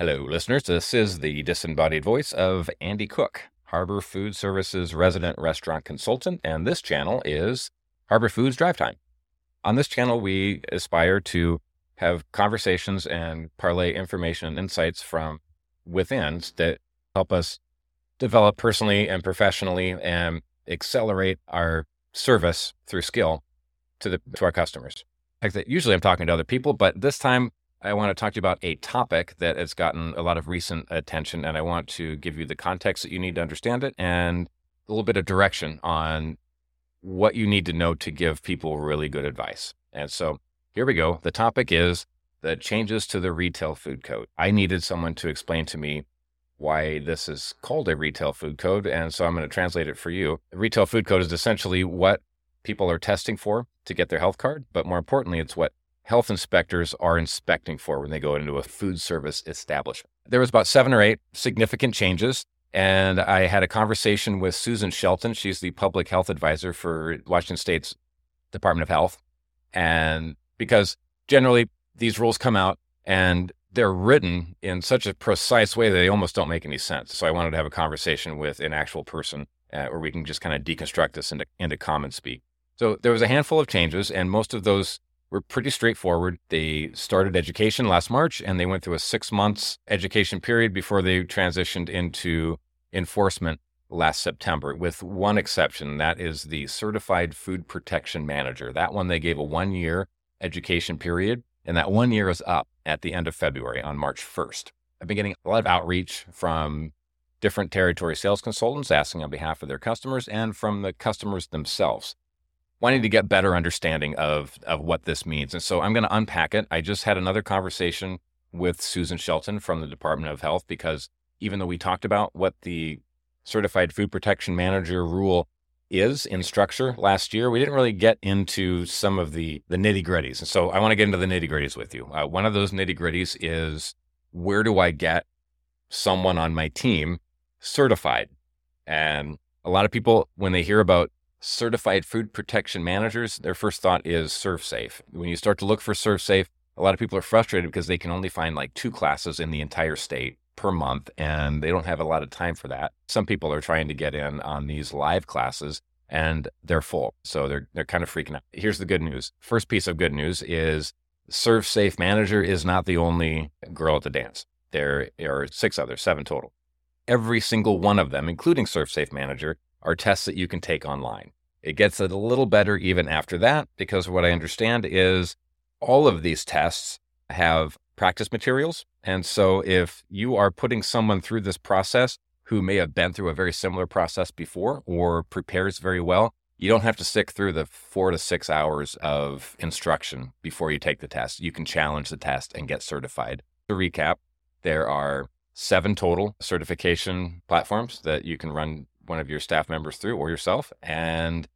Hello, listeners. This is the disembodied voice of Andy Cook, Harbor Foodservice's resident restaurant consultant, and this channel is Harbor Foods Drive Time. On this channel, we aspire to have conversations and parlay information and insights from within that help us develop personally and professionally and accelerate our service through skill to the to our customers. Usually I'm talking to other people, but this time I want to talk to you about a topic that has gotten a lot of recent attention, and I want to give you the context that you need to understand it and a little bit of direction on what you need to know to give people really good advice. And so here we go. The topic is the changes to the retail food code. I needed someone to explain to me why this is called a retail food code. And so I'm going to translate it for you. The retail food code is essentially what people are testing for to get their health card, but more importantly, it's what health inspectors are inspecting for when they go into a food service establishment. There was about seven or eight significant changes. And I had a conversation with Susan Shelton. She's the public health advisor for Washington State's Department of Health. And because generally these rules come out and they're written in such a precise way that they almost don't make any sense. So I wanted to have a conversation with an actual person uh, where we can just kind of deconstruct this into, into common speak. So there was a handful of changes, and most of those were pretty straightforward. They started education last March and they went through a six months education period before they transitioned into enforcement last September, with one exception. That is the Certified Food Protection Manager. That one they gave a one year education period, and that one year is up at the end of February on March 1st. I've been getting a lot of outreach from different territory sales consultants asking on behalf of their customers and from the customers themselves wanting to get better understanding of of what this means. And so I'm going to unpack it. I just had another conversation with Susan Shelton from the Department of Health because even though we talked about what the certified food protection manager rule is in structure last year, we didn't really get into some of the the nitty gritties. And so I want to get into the nitty gritties with you. Uh, one of those nitty gritties is where do I get someone on my team certified? And a lot of people, when they hear about certified food protection managers, their first thought is ServSafe. When you start to look for ServSafe, a lot of people are frustrated because they can only find like two classes in the entire state per month and they don't have a lot of time for that. Some people are trying to get in on these live classes and they're full. So they're they're kind of freaking out. Here's the good news. First piece of good news is ServSafe Manager is not the only girl at the dance. There are six others, seven total. Every single one of them, including ServSafe Manager, are tests that you can take online. It gets a little better even after that because what I understand is all of these tests have practice materials. And so if you are putting someone through this process who may have been through a very similar process before or prepares very well, you don't have to stick through the four to six hours of instruction before you take the test. You can challenge the test and get certified. To recap, there are seven total certification platforms that you can run one of your staff members through or yourself. And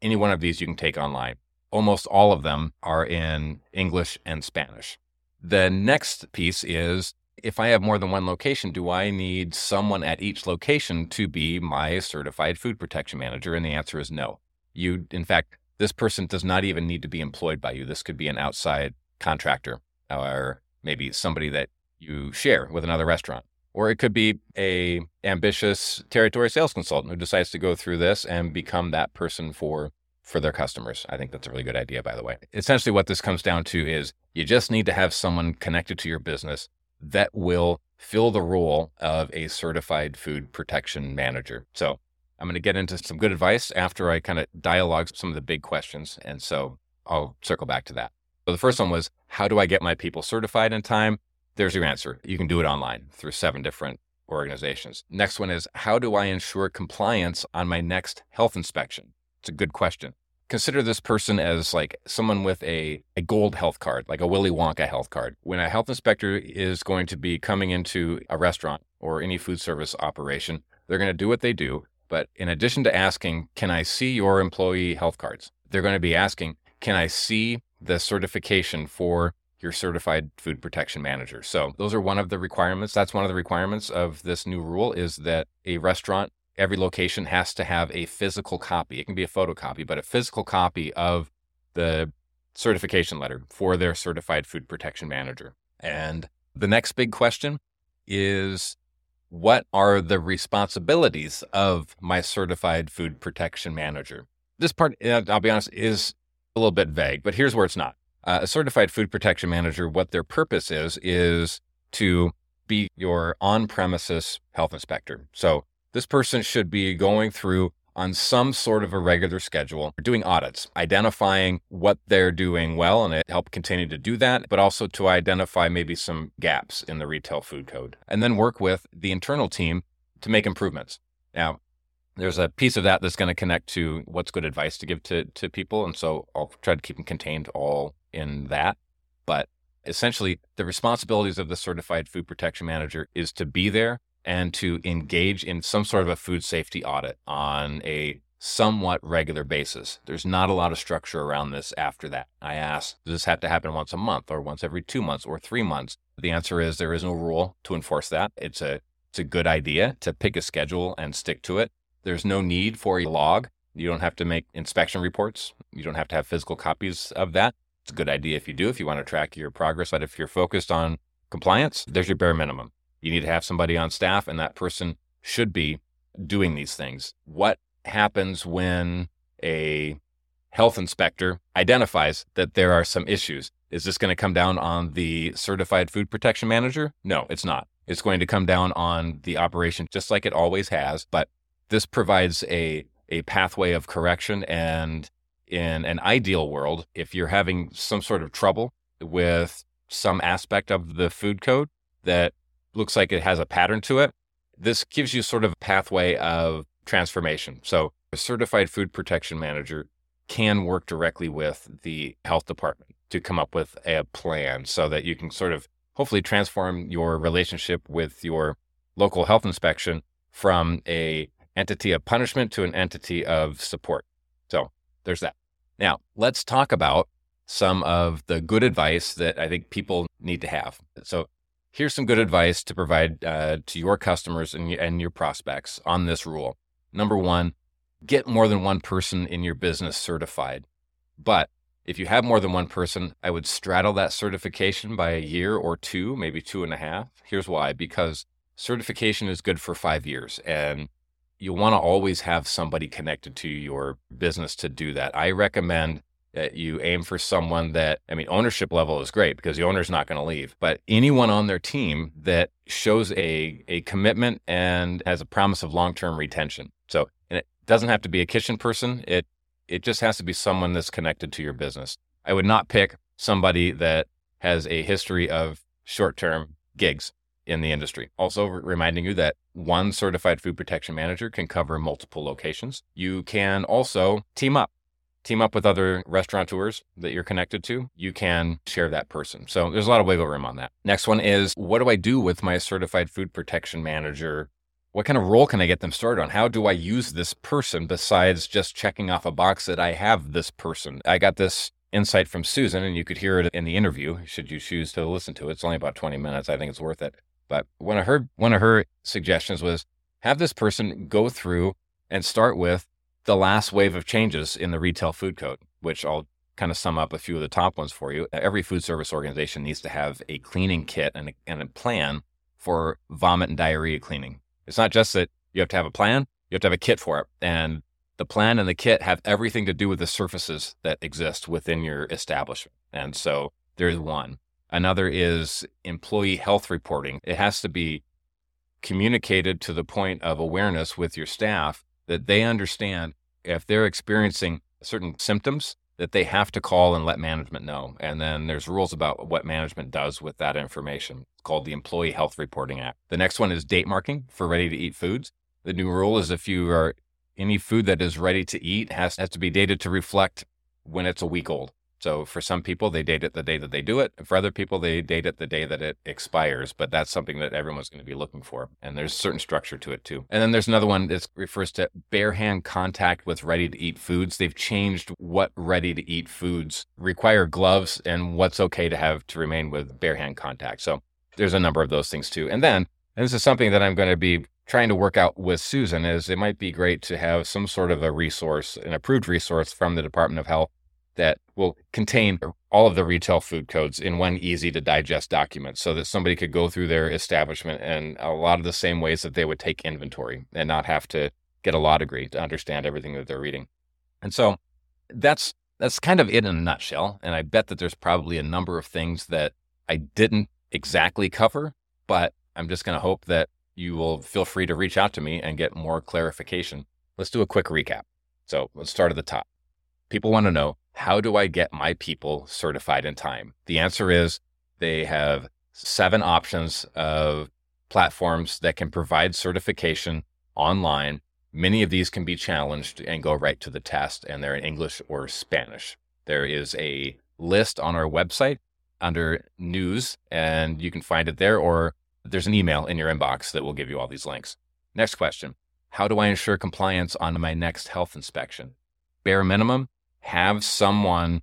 any one of these you can take online. Almost all of them are in English and Spanish. The next piece is if I have more than one location, do I need someone at each location to be my certified food protection manager? And the answer is no. You, in fact, this person does not even need to be employed by you. This could be an outside contractor or maybe somebody that you share with another restaurant or it could be a ambitious territory sales consultant who decides to go through this and become that person for for their customers. I think that's a really good idea by the way. Essentially what this comes down to is you just need to have someone connected to your business that will fill the role of a certified food protection manager. So, I'm going to get into some good advice after I kind of dialogue some of the big questions and so I'll circle back to that. So the first one was how do I get my people certified in time? There's your answer. You can do it online through seven different organizations. Next one is how do I ensure compliance on my next health inspection? It's a good question. Consider this person as like someone with a, a gold health card, like a Willy Wonka health card. When a health inspector is going to be coming into a restaurant or any food service operation, they're going to do what they do. But in addition to asking, can I see your employee health cards? They're going to be asking, can I see the certification for your certified food protection manager. So those are one of the requirements. That's one of the requirements of this new rule is that a restaurant, every location has to have a physical copy. It can be a photocopy, but a physical copy of the certification letter for their certified food protection manager. And the next big question is what are the responsibilities of my certified food protection manager? This part, I'll be honest, is a little bit vague, but here's where it's not. Uh, a certified food protection manager, what their purpose is, is to be your on premises health inspector. So this person should be going through on some sort of a regular schedule, doing audits, identifying what they're doing well and it help continue to do that, but also to identify maybe some gaps in the retail food code and then work with the internal team to make improvements. Now, there's a piece of that that's going to connect to what's good advice to give to, to people. And so I'll try to keep them contained all in that. But essentially, the responsibilities of the certified food protection manager is to be there and to engage in some sort of a food safety audit on a somewhat regular basis. There's not a lot of structure around this after that. I asked, does this have to happen once a month or once every two months or three months? The answer is there is no rule to enforce that. It's a it's a good idea to pick a schedule and stick to it. There's no need for a log. You don't have to make inspection reports. You don't have to have physical copies of that. It's a good idea if you do, if you want to track your progress. But if you're focused on compliance, there's your bare minimum. You need to have somebody on staff, and that person should be doing these things. What happens when a health inspector identifies that there are some issues? Is this going to come down on the certified food protection manager? No, it's not. It's going to come down on the operation just like it always has, but this provides a a pathway of correction and in an ideal world, if you're having some sort of trouble with some aspect of the food code that looks like it has a pattern to it, this gives you sort of a pathway of transformation. So, a certified food protection manager can work directly with the health department to come up with a plan so that you can sort of hopefully transform your relationship with your local health inspection from a entity of punishment to an entity of support. So, there's that. Now, let's talk about some of the good advice that I think people need to have. So, here's some good advice to provide uh, to your customers and, and your prospects on this rule. Number one, get more than one person in your business certified. But if you have more than one person, I would straddle that certification by a year or two, maybe two and a half. Here's why because certification is good for five years. And you want to always have somebody connected to your business to do that. I recommend that you aim for someone that, I mean, ownership level is great because the owner's not going to leave, but anyone on their team that shows a, a commitment and has a promise of long term retention. So, and it doesn't have to be a kitchen person. It, it just has to be someone that's connected to your business. I would not pick somebody that has a history of short term gigs in the industry. Also, reminding you that one certified food protection manager can cover multiple locations. You can also team up team up with other restaurateurs that you're connected to, you can share that person. So there's a lot of wiggle room on that. Next one is what do I do with my certified food protection manager? What kind of role can I get them started on? How do I use this person besides just checking off a box that I have this person? I got this insight from Susan, and you could hear it in the interview should you choose to listen to it. It's only about 20 minutes. I think it's worth it. But one of her one of her suggestions was have this person go through and start with the last wave of changes in the retail food code, which I'll kind of sum up a few of the top ones for you. Every food service organization needs to have a cleaning kit and a, and a plan for vomit and diarrhea cleaning. It's not just that you have to have a plan, you have to have a kit for it. And the plan and the kit have everything to do with the surfaces that exist within your establishment. And so there's one. Another is employee health reporting. It has to be communicated to the point of awareness with your staff that they understand if they're experiencing certain symptoms that they have to call and let management know. And then there's rules about what management does with that information. It's called the Employee Health Reporting Act. The next one is date marking for ready to eat foods. The new rule is if you are any food that is ready to eat has, has to be dated to reflect when it's a week old. So for some people, they date it the day that they do it. For other people, they date it the day that it expires. But that's something that everyone's going to be looking for. And there's certain structure to it too. And then there's another one that refers to bare hand contact with ready to eat foods. They've changed what ready to eat foods require gloves and what's okay to have to remain with bare hand contact. So there's a number of those things too. And then, and this is something that I'm going to be trying to work out with Susan is it might be great to have some sort of a resource, an approved resource from the Department of Health that will contain all of the retail food codes in one easy to digest document so that somebody could go through their establishment in a lot of the same ways that they would take inventory and not have to get a law degree to understand everything that they're reading. And so that's that's kind of it in a nutshell. And I bet that there's probably a number of things that I didn't exactly cover, but I'm just going to hope that you will feel free to reach out to me and get more clarification. Let's do a quick recap. So let's start at the top. People want to know how do I get my people certified in time? The answer is they have seven options of platforms that can provide certification online. Many of these can be challenged and go right to the test, and they're in English or Spanish. There is a list on our website under news, and you can find it there, or there's an email in your inbox that will give you all these links. Next question How do I ensure compliance on my next health inspection? Bare minimum, have someone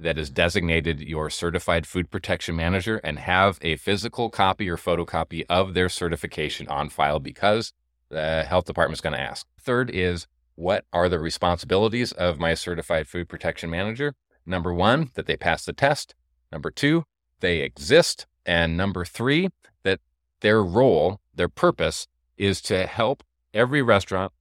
that is designated your certified food protection manager and have a physical copy or photocopy of their certification on file because the health department is going to ask. Third is what are the responsibilities of my certified food protection manager? Number one, that they pass the test. Number two, they exist. And number three, that their role, their purpose is to help every restaurant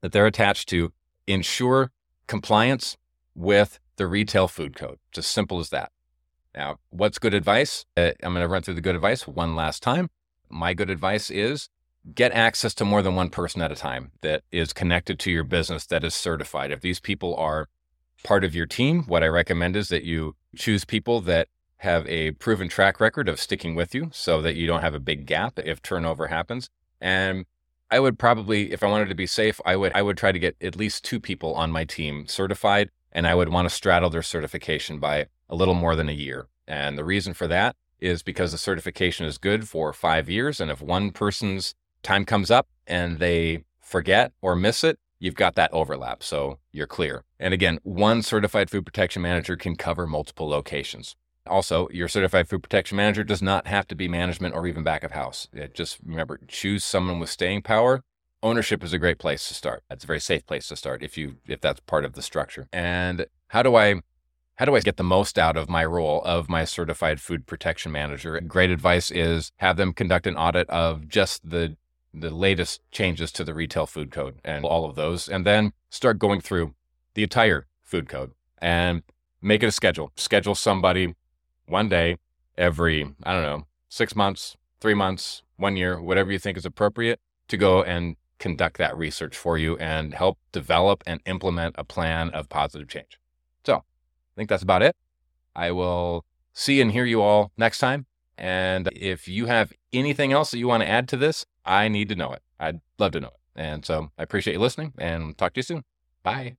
that they're attached to ensure compliance with the retail food code. It's as simple as that. Now, what's good advice? Uh, I'm going to run through the good advice one last time. My good advice is get access to more than one person at a time that is connected to your business that is certified. If these people are part of your team, what I recommend is that you choose people that have a proven track record of sticking with you so that you don't have a big gap if turnover happens. And I would probably, if I wanted to be safe, I would I would try to get at least two people on my team certified and I would want to straddle their certification by a little more than a year. And the reason for that is because the certification is good for five years. And if one person's time comes up and they forget or miss it, you've got that overlap. So you're clear. And again, one certified food protection manager can cover multiple locations. Also, your certified food protection manager does not have to be management or even back of house. It just remember, choose someone with staying power ownership is a great place to start. It's a very safe place to start if you if that's part of the structure. And how do I how do I get the most out of my role of my certified food protection manager? Great advice is have them conduct an audit of just the the latest changes to the retail food code and all of those and then start going through the entire food code and make it a schedule. Schedule somebody one day every, I don't know, 6 months, 3 months, 1 year, whatever you think is appropriate to go and conduct that research for you and help develop and implement a plan of positive change. So I think that's about it. I will see and hear you all next time. And if you have anything else that you want to add to this, I need to know it. I'd love to know it. And so I appreciate you listening and talk to you soon. Bye.